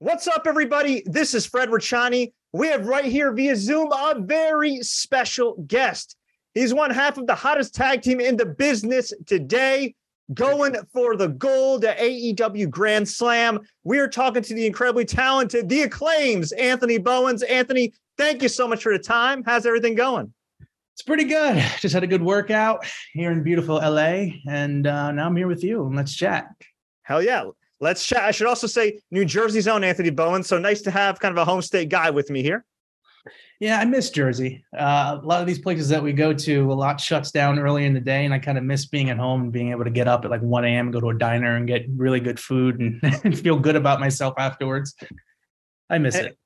What's up, everybody? This is Fred Ricciani. We have right here via Zoom a very special guest. He's one half of the hottest tag team in the business today, going for the gold at AEW Grand Slam. We are talking to the incredibly talented, the acclaims, Anthony Bowens. Anthony, thank you so much for the time. How's everything going? It's pretty good. Just had a good workout here in beautiful LA, and uh, now I'm here with you, and let's chat. Hell yeah. Let's chat. I should also say New Jersey's own Anthony Bowen. So nice to have kind of a home state guy with me here. Yeah, I miss Jersey. Uh, a lot of these places that we go to, a lot shuts down early in the day, and I kind of miss being at home and being able to get up at like 1 a.m. go to a diner and get really good food and, and feel good about myself afterwards. I miss it.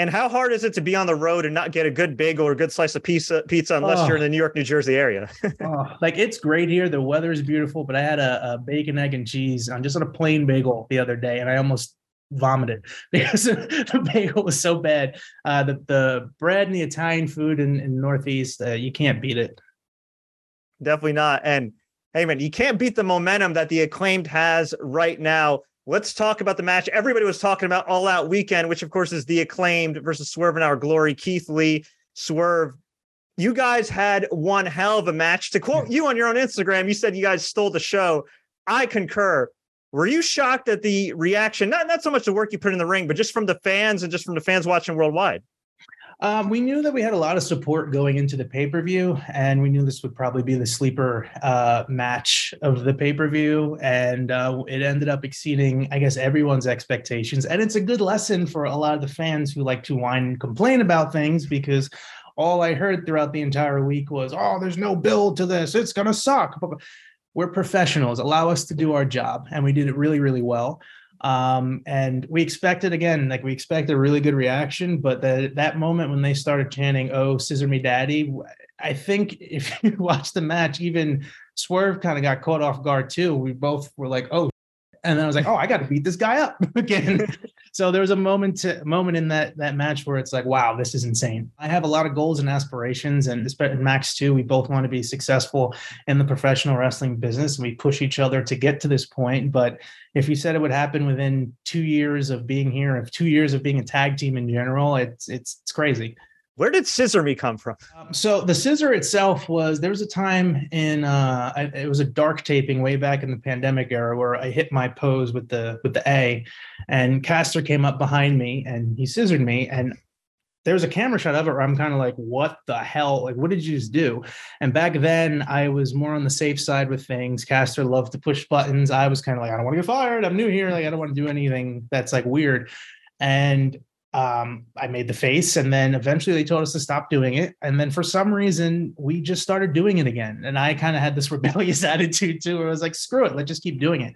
And how hard is it to be on the road and not get a good bagel or a good slice of pizza, pizza unless oh. you're in the New York, New Jersey area? oh, like it's great here. The weather is beautiful, but I had a, a bacon, egg, and cheese on just on a plain bagel the other day, and I almost vomited because the bagel was so bad. Uh, the the bread and the Italian food in, in Northeast, uh, you can't beat it. Definitely not. And hey, man, you can't beat the momentum that the acclaimed has right now. Let's talk about the match everybody was talking about all out weekend, which of course is the acclaimed versus Swerve and our glory. Keith Lee, Swerve. You guys had one hell of a match. To quote you on your own Instagram, you said you guys stole the show. I concur. Were you shocked at the reaction? Not not so much the work you put in the ring, but just from the fans and just from the fans watching worldwide. Um, we knew that we had a lot of support going into the pay per view, and we knew this would probably be the sleeper uh, match of the pay per view. And uh, it ended up exceeding, I guess, everyone's expectations. And it's a good lesson for a lot of the fans who like to whine and complain about things because all I heard throughout the entire week was, oh, there's no build to this. It's going to suck. We're professionals. Allow us to do our job. And we did it really, really well. Um, and we expected again, like we expect a really good reaction, but the, that moment when they started chanting, "Oh, scissor me, daddy," I think if you watch the match, even Swerve kind of got caught off guard too. We both were like, "Oh," and then I was like, "Oh, I got to beat this guy up again." so there was a moment to, moment in that that match where it's like, "Wow, this is insane." I have a lot of goals and aspirations, and Max too. We both want to be successful in the professional wrestling business, and we push each other to get to this point. But if you said it would happen within two years of being here, of two years of being a tag team in general, it's it's it's crazy. Where did Scissor Me come from? Um, so the scissor itself was there was a time in uh, it was a dark taping way back in the pandemic era where I hit my pose with the with the A, and Caster came up behind me and he scissored me and there's a camera shot of it where I'm kind of like, what the hell? Like, what did you just do? And back then, I was more on the safe side with things. Caster loved to push buttons. I was kind of like, I don't want to get fired. I'm new here. Like, I don't want to do anything that's like weird. And um, I made the face, and then eventually they told us to stop doing it. And then for some reason, we just started doing it again. And I kind of had this rebellious attitude too, where I was like, screw it, let's just keep doing it.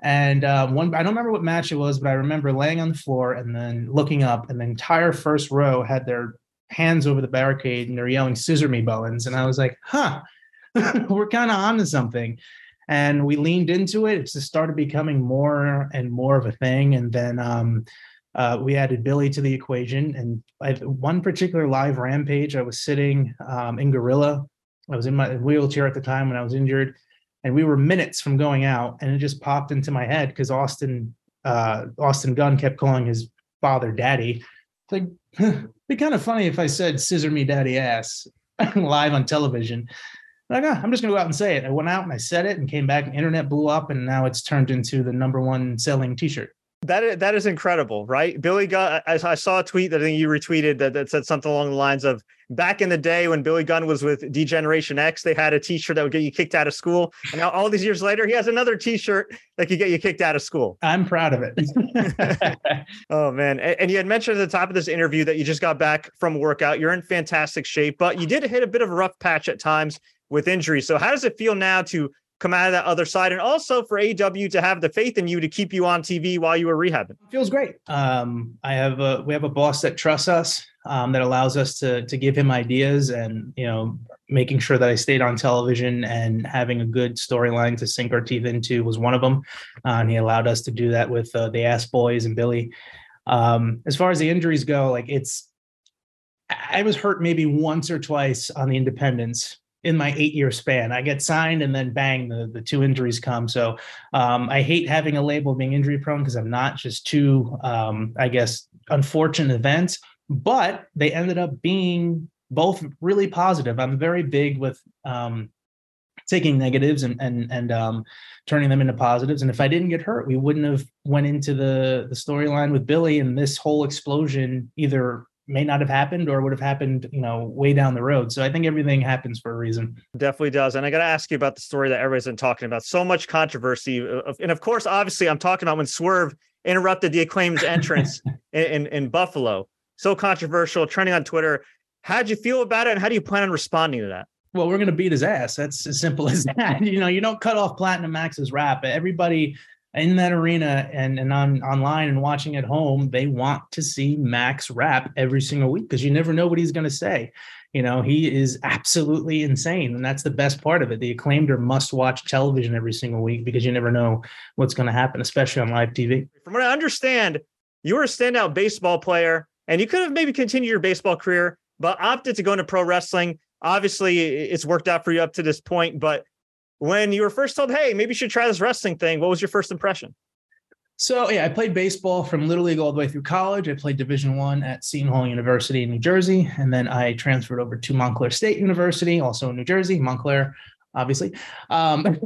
And uh, one, I don't remember what match it was, but I remember laying on the floor and then looking up, and the entire first row had their hands over the barricade and they're yelling, Scissor me, Bowens. And I was like, huh, we're kind of onto something. And we leaned into it. It just started becoming more and more of a thing. And then um, uh, we added Billy to the equation. And I, one particular live rampage, I was sitting um, in Gorilla. I was in my wheelchair at the time when I was injured and we were minutes from going out, and it just popped into my head because Austin uh, Austin Gunn kept calling his father daddy. It's like it'd be kind of funny if I said "scissor me, daddy ass" live on television. Like, oh, I'm just gonna go out and say it. I went out and I said it, and came back. And internet blew up, and now it's turned into the number one selling T-shirt. That is, that is incredible, right? Billy Gunn. I, I saw a tweet that I think you retweeted that, that said something along the lines of back in the day when Billy Gunn was with D-Generation X, they had a T-shirt that would get you kicked out of school. And now all these years later, he has another T-shirt that could get you kicked out of school. I'm proud of it. oh man! And, and you had mentioned at the top of this interview that you just got back from workout. You're in fantastic shape, but you did hit a bit of a rough patch at times with injuries. So how does it feel now to come out of that other side and also for AEW to have the faith in you to keep you on TV while you were rehabbing? Feels great. Um, I have a, we have a boss that trusts us um, that allows us to to give him ideas and you know making sure that I stayed on television and having a good storyline to sink our teeth into was one of them. Uh, and he allowed us to do that with uh, the Ass Boys and Billy. Um, as far as the injuries go, like it's I was hurt maybe once or twice on the independents in my eight year span. I get signed and then bang, the, the two injuries come. So um, I hate having a label being injury prone because I'm not just two, um, I guess, unfortunate events, but they ended up being both really positive. I'm very big with um, taking negatives and and and um, turning them into positives. And if I didn't get hurt, we wouldn't have went into the the storyline with Billy and this whole explosion either may not have happened or would have happened, you know, way down the road. So I think everything happens for a reason. Definitely does. And I got to ask you about the story that everybody's been talking about. So much controversy. Uh, and of course, obviously, I'm talking about when Swerve interrupted the acclaimed entrance in, in, in, Buffalo. So controversial, trending on Twitter. How'd you feel about it? And how do you plan on responding to that? Well, we're going to beat his ass. That's as simple as that. You know, you don't cut off Platinum Max's rap. Everybody in that arena and, and on online and watching at home, they want to see Max rap every single week because you never know what he's going to say. You know, he is absolutely insane. And that's the best part of it. The acclaimed or must watch television every single week because you never know what's going to happen, especially on live TV. From what I understand, you were a standout baseball player and you could have maybe continued your baseball career, but opted to go into pro wrestling. Obviously, it's worked out for you up to this point, but when you were first told, "Hey, maybe you should try this wrestling thing," what was your first impression? So yeah, I played baseball from little league all the way through college. I played Division One at Seton Hall University in New Jersey, and then I transferred over to Montclair State University, also in New Jersey, Montclair, obviously. Um,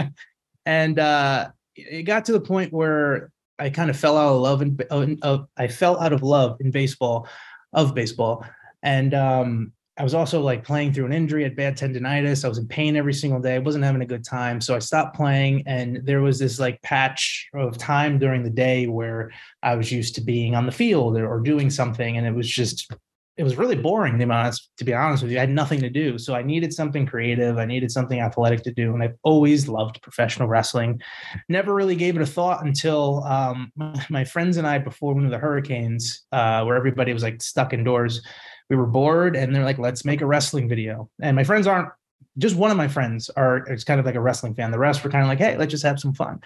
and uh, it got to the point where I kind of fell out of love and uh, I fell out of love in baseball, of baseball, and um, I was also like playing through an injury at bad tendonitis. I was in pain every single day. I wasn't having a good time. So I stopped playing. And there was this like patch of time during the day where I was used to being on the field or, or doing something. And it was just, it was really boring to be honest, to be honest with you. I had nothing to do. So I needed something creative. I needed something athletic to do. And I've always loved professional wrestling. Never really gave it a thought until um, my friends and I, before one of the hurricanes, uh, where everybody was like stuck indoors, we were bored and they're like, let's make a wrestling video. And my friends aren't just one of my friends are it's kind of like a wrestling fan. The rest were kind of like, hey, let's just have some fun.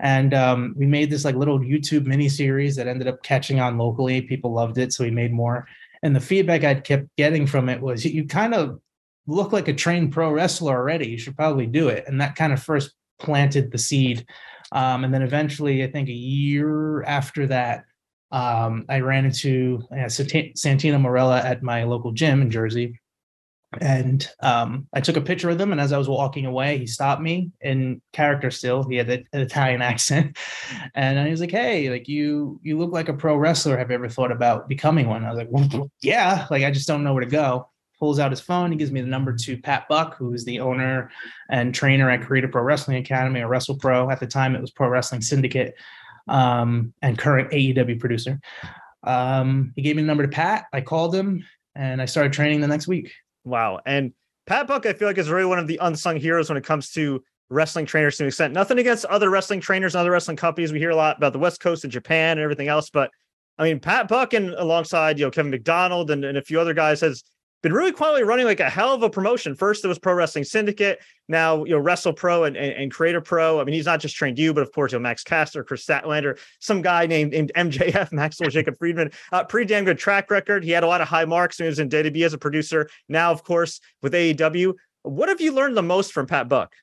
And um, we made this like little YouTube mini series that ended up catching on locally. People loved it, so we made more. And the feedback I'd kept getting from it was, you kind of look like a trained pro wrestler already. You should probably do it. And that kind of first planted the seed. Um, and then eventually, I think a year after that, um, I ran into uh, Santino Marella at my local gym in Jersey. And um, I took a picture of him. And as I was walking away, he stopped me in character still. He had an Italian accent. And he was like, Hey, like you, you look like a pro wrestler. Have you ever thought about becoming one? I was like, well, yeah, like I just don't know where to go. Pulls out his phone. He gives me the number to Pat Buck, who is the owner and trainer at Create A Pro Wrestling Academy or Wrestle Pro. At the time, it was Pro Wrestling Syndicate um, and current AEW producer. Um, he gave me the number to Pat. I called him and I started training the next week. Wow. And Pat Buck, I feel like is really one of the unsung heroes when it comes to wrestling trainers to an extent. Nothing against other wrestling trainers and other wrestling companies. We hear a lot about the West Coast and Japan and everything else, but I mean, Pat Buck and alongside, you know, Kevin McDonald and, and a few other guys has been really quietly running like a hell of a promotion. First, it was Pro Wrestling Syndicate. Now, you know, Wrestle Pro and, and, and Create A Pro. I mean, he's not just trained you, but of course, you know, Max Caster, Kris Statlander, some guy named, named MJF, Maxwell Jacob Friedman. Uh, pretty damn good track record. He had a lot of high marks when he was in WWE as a producer. Now, of course, with AEW. What have you learned the most from Pat Buck?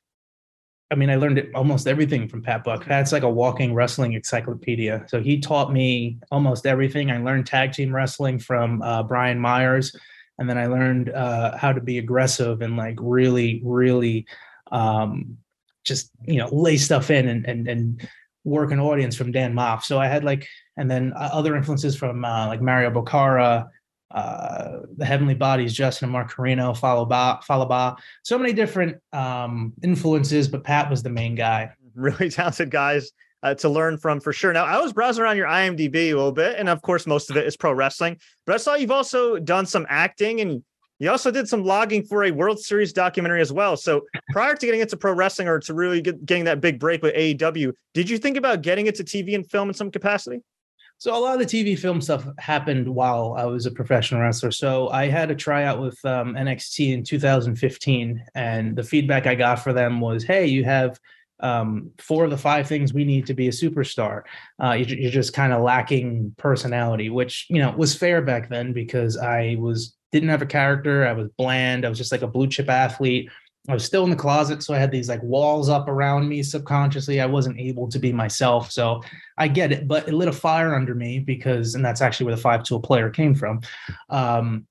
I mean, I learned almost everything from Pat Buck. Pat's like a walking wrestling encyclopedia. So he taught me almost everything. I learned tag team wrestling from uh, Brian Myers and then I learned uh, how to be aggressive and like really, really um, just you know lay stuff in and and and work an audience from Dan Maff. So I had like, and then uh, other influences from uh, like Mario Bokara, uh, the Heavenly Bodies, Justin and Mark Carino, Fallah Bahh, Falaba, so many different um, influences, but Pat was the main guy. Really talented guys uh, to learn from for sure. Now, I was browsing around your IMDb a little bit, and of course, most of it is pro wrestling. But I saw you've also done some acting, and you also did some logging for a World Series documentary as well. So, prior to getting into pro wrestling or to really get, getting that big break with AEW, did you think about getting into TV and film in some capacity? So a lot of the TV film stuff happened while I was a professional wrestler. So I had a tryout with um, NXT in 2015, and the feedback I got for them was, "Hey, you have um, four of the five things we need to be a superstar. Uh, you're, just kind of lacking personality, which you know was fair back then because I was didn't have a character. I was bland. I was just like a blue chip athlete. I was still in the closet, so I had these like walls up around me subconsciously. I wasn't able to be myself. So I get it, but it lit a fire under me because, and that's actually where the five tool player came from. Um,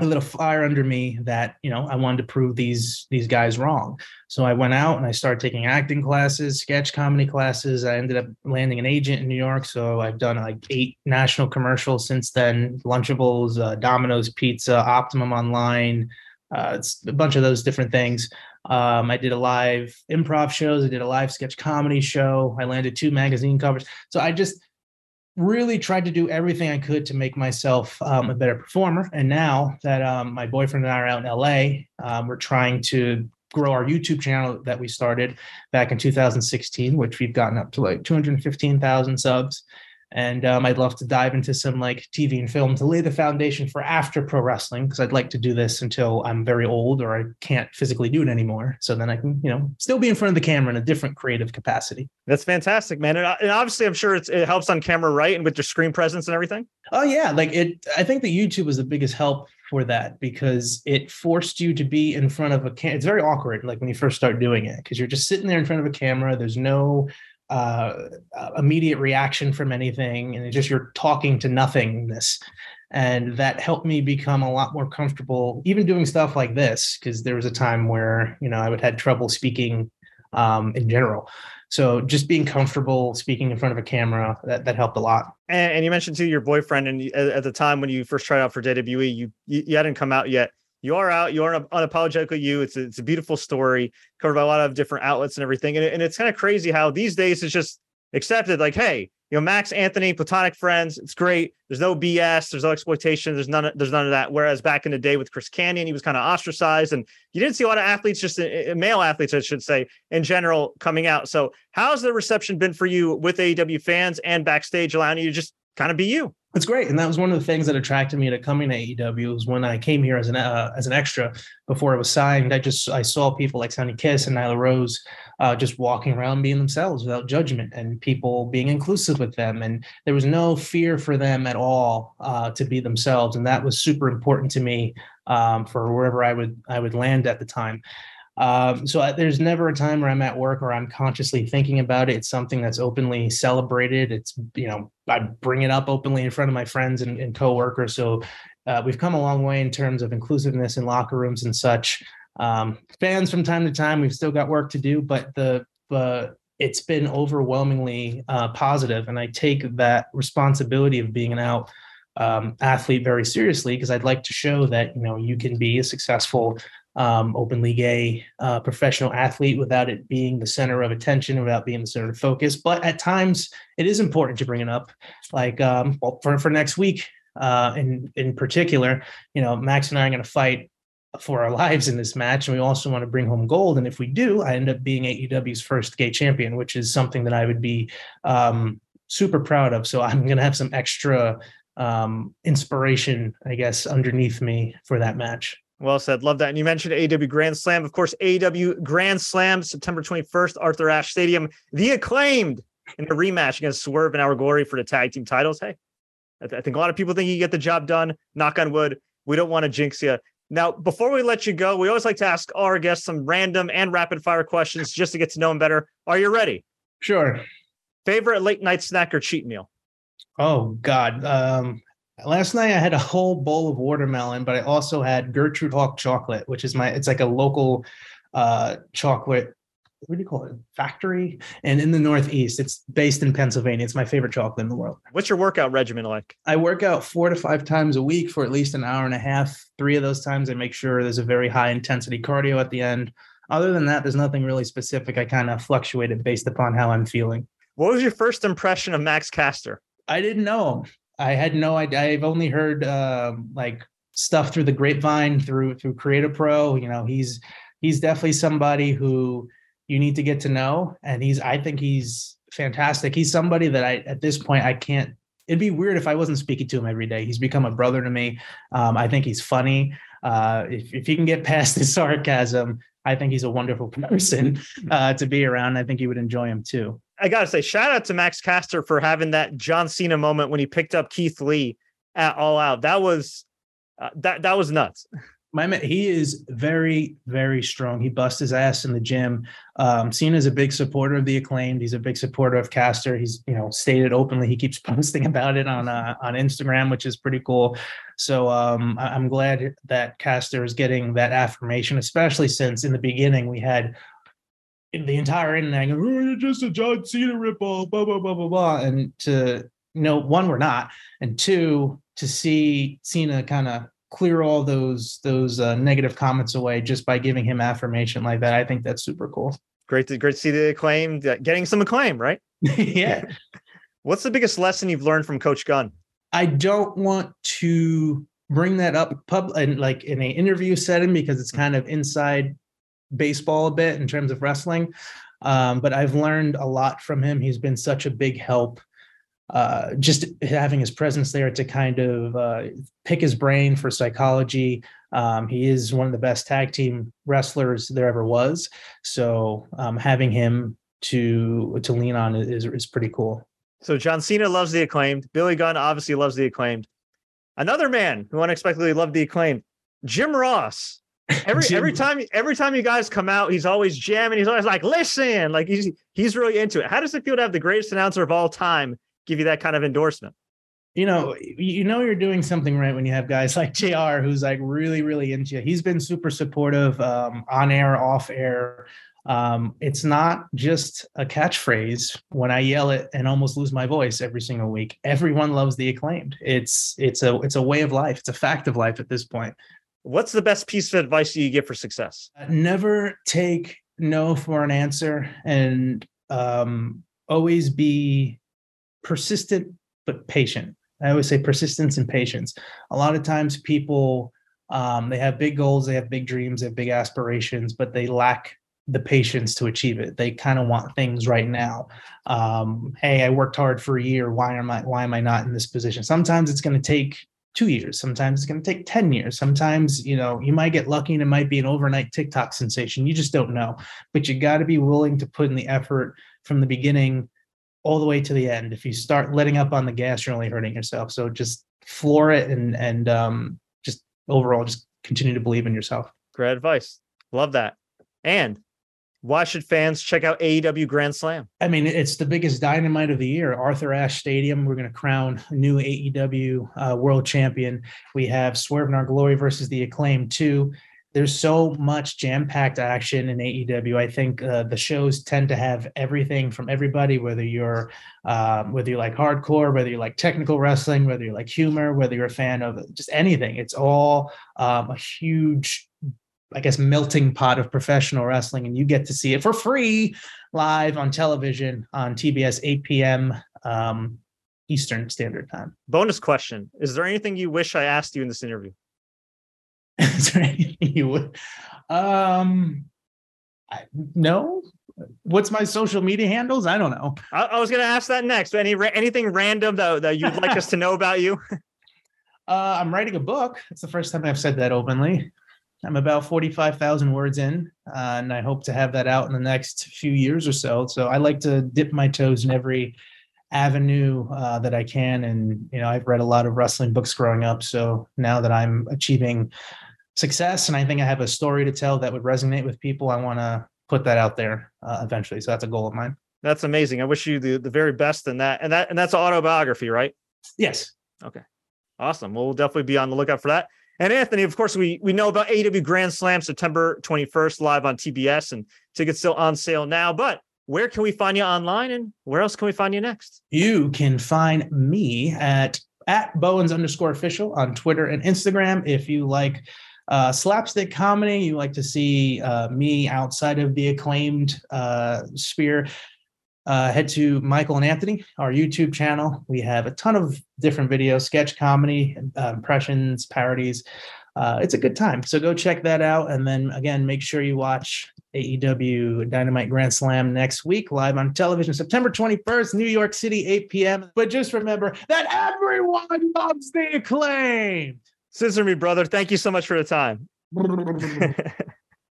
a little fire under me that you know I wanted to prove these these guys wrong. So I went out and I started taking acting classes, sketch comedy classes. I ended up landing an agent in New York. So I've done like eight national commercials since then: Lunchables, uh, Domino's Pizza, Optimum Online. Uh, it's a bunch of those different things. Um, I did a live improv shows. I did a live sketch comedy show. I landed two magazine covers. So I just really tried to do everything I could to make myself um, a better performer. And now that um, my boyfriend and I are out in LA, um, we're trying to grow our YouTube channel that we started back in 2016, which we've gotten up to like 215,000 subs and um, I'd love to dive into some like TV and film to lay the foundation for after pro wrestling because I'd like to do this until I'm very old or I can't physically do it anymore. So then I can, you know, still be in front of the camera in a different creative capacity. That's fantastic, man. And, uh, and obviously, I'm sure it helps on camera, right? And with your screen presence and everything. Oh yeah, like it. I think the YouTube was the biggest help for that because it forced you to be in front of a camera. It's very awkward, like when you first start doing it, because you're just sitting there in front of a camera. There's no uh, immediate reaction from anything, and just you're talking to nothingness. And that helped me become a lot more comfortable, even doing stuff like this, because there was a time where you know I would had trouble speaking um, in general. So just being comfortable speaking in front of a camera that, that helped a lot. And, and you mentioned to your boyfriend, and at the time when you first tried out for WWE, you, you hadn't come out yet you are out. You are unapologetically you. It's a, it's a beautiful story covered by a lot of different outlets and everything. And, and it's kind of crazy how these days it's just accepted. Like, hey, you know, Max Anthony, platonic friends. It's great. There's no BS. There's no exploitation. There's none. There's none of that. Whereas back in the day with Chris Kanyon he was kind of ostracized, and you didn't see a lot of athletes, just uh, uh, male athletes, I should say, in general, coming out. So, how's the reception been for you with AEW fans and backstage, allowing you to just kind of be you? It's great, and that was one of the things that attracted me to coming to AEW. Was when I came here as an uh, as an extra before I was signed. I just I saw people like Sonny Kiss and Nyla Rose uh, just walking around being themselves without judgment, and people being inclusive with them, and there was no fear for them at all uh, to be themselves, and that was super important to me um, for wherever I would I would land at the time. Um, so I, there's never a time where I'm at work or I'm consciously thinking about it. It's something that's openly celebrated. It's you know I bring it up openly in front of my friends and, and coworkers. So uh, we've come a long way in terms of inclusiveness in locker rooms and such. Um, fans from time to time, we've still got work to do, but the uh, it's been overwhelmingly uh, positive, and I take that responsibility of being an out um, athlete very seriously because I'd like to show that you know you can be a successful um, openly gay uh, professional athlete without it being the center of attention, without being the center of focus. But at times, it is important to bring it up. Like um, well, for for next week, uh, in in particular, you know, Max and I are going to fight for our lives in this match, and we also want to bring home gold. And if we do, I end up being AEW's first gay champion, which is something that I would be um, super proud of. So I'm going to have some extra um, inspiration, I guess, underneath me for that match. Well said. Love that. And you mentioned AEW Grand Slam. Of course, AEW Grand Slam, September 21st, Arthur Ashe Stadium. The acclaimed in a rematch against Swerve and Our Glory for the tag team titles. Hey, I, th- I think a lot of people think you get the job done. Knock on wood. We don't want to jinx you. Now, before we let you go, we always like to ask our guests some random and rapid fire questions just to get to know them better. Are you ready? Sure. Favorite late night snack or cheat meal? Oh God. Um, Last night I had a whole bowl of watermelon, but I also had Gertrude Hawk chocolate, which is my it's like a local uh chocolate what do you call it? Factory? And in the northeast it's based in pennsylvania. It's my favorite chocolate in the world. What's your workout regimen like? I work out four to five times a week for at least an hour and a half. Three of those times i make sure there's a very high intensity cardio at the end. Other than that there's nothing really specific. I kind of fluctuate it based upon how i'm feeling. What was your first impression of max caster? I didn't know him I had no idea. I've only heard um, like stuff through the grapevine through through Create A Pro. You know, he's he's definitely somebody who you need to get to know, and he's I think he's fantastic. He's somebody that I at this point I can't. It'd be weird if I wasn't speaking to him every day. He's become a brother to me. Um, I think he's funny. Uh, if if you can get past his sarcasm, I think he's a wonderful person uh, to be around. I think you would enjoy him too. I gotta say, shout out to Max Caster for having that John Cena moment when he picked up Keith Lee at All Out. That was uh, that that was nuts. My man, he is very, very strong. He busts his ass in the gym. Um, Cena's a big supporter of the acclaimed. He's a big supporter of Caster. He's, you know, stated openly. He keeps posting about it on uh, on Instagram, which is pretty cool. So um, I- I'm glad that Caster is getting that affirmation, especially since in the beginning we had the entire internet oh, you're just a John Cena ripoff, blah blah blah blah blah, and to you know, one, we're not, and two, to see Cena kind of clear all those those uh, negative comments away just by giving him affirmation like that. I think that's super cool. Great to great to see the acclaim getting some acclaim, right? yeah. What's the biggest lesson you've learned from Coach Gunn? I don't want to bring that up pub and like in an interview setting because it's kind of inside baseball a bit in terms of wrestling. Um, but I've learned a lot from him. He's been such a big help uh, just having his presence there to kind of uh, pick his brain for psychology. Um, he is one of the best tag team wrestlers there ever was. So um, having him to to lean on is is pretty cool. So John Cena loves the acclaimed. Billy Gunn obviously loves the acclaimed. Another man who unexpectedly loved the acclaimed, Jim Ross. Every Jim. every time every time you guys come out, he's always jamming. He's always like, listen, like he's he's really into it. How does it feel to have the greatest announcer of all time give you that kind of endorsement. You know, you know you're doing something right when you have guys like JR who's like really, really into you. He's been super supportive um, on air, off air. Um, it's not just a catchphrase when I yell it and almost lose my voice every single week. Everyone loves the acclaimed. It's it's a it's a way of life. It's a fact of life at this point. What's the best piece of advice you give for success? Uh, never take no for an answer and um, always be persistent but patient. I always say persistence and patience. A lot of times people um, they have big goals, they have big dreams, they have big aspirations, but they lack the patience to achieve it. They kind of want things right now. Um, hey, I worked hard for a year. Why am I why am I not in this position? Sometimes it's going to take two years. Sometimes it's going to take 10 years. Sometimes, you know, you might get lucky and it might be an overnight TikTok sensation. You just don't know. But you got to be willing to put in the effort from the beginning all the way to the end. If you start letting up on the gas, you're only hurting yourself. So just floor it and and um, just overall just continue to believe in yourself. Great advice. Love that. And why should fans check out AEW Grand Slam? I mean, it's the biggest dynamite of the year. Arthur Ashe Stadium. We're going to crown a new AEW uh, world champion. We have Swerve in Our Glory versus the Acclaim 2 there's so much jam-packed action in AEW. I think uh, the shows tend to have everything from everybody, whether you're um, whether you like hardcore, whether you like technical wrestling, whether you like humor, whether you're a fan of just anything. It's all um, a huge, I guess, melting pot of professional wrestling, and you get to see it for free live on television on TBS 8 p.m. Um, Eastern Standard Time. Bonus question: Is there anything you wish I asked you in this interview? Is there anything you would? Um, I, no. What's my social media handles? I don't know. I, I was going to ask that next. Any anything random that, that you'd like us to know about you? Uh, I'm writing a book. It's the first time I've said that openly. I'm about 45,000 words in, uh, and I hope to have that out in the next few years or so. So I like to dip my toes in every avenue uh, that I can. And, you know, I've read a lot of wrestling books growing up. So now that I'm achieving success and I think I have a story to tell that would resonate with people. I want to put that out there uh, eventually. So that's a goal of mine. That's amazing. I wish you the, the very best in that. And that and that's autobiography, right? Yes. Okay. Awesome. Well, we'll definitely be on the lookout for that. And Anthony, of course, we we know about AEW Grand Slam September 21st live on TBS and tickets still on sale now. But where can we find you online and where else can we find you next? You can find me at at Bowens underscore official on Twitter and Instagram. If you like uh, slapstick comedy, you like to see uh, me outside of the acclaimed uh, sphere, uh, head to Michael and Anthony, our YouTube channel. We have a ton of different videos, sketch comedy, uh, impressions, parodies. Uh, it's a good time. So go check that out. And then again, make sure you watch AEW Dynamite Grand Slam next week, live on television, September 21st, New York City, 8 p.m. But just remember that everyone loves the acclaimed. Scissor me, brother. Thank you so much for the time.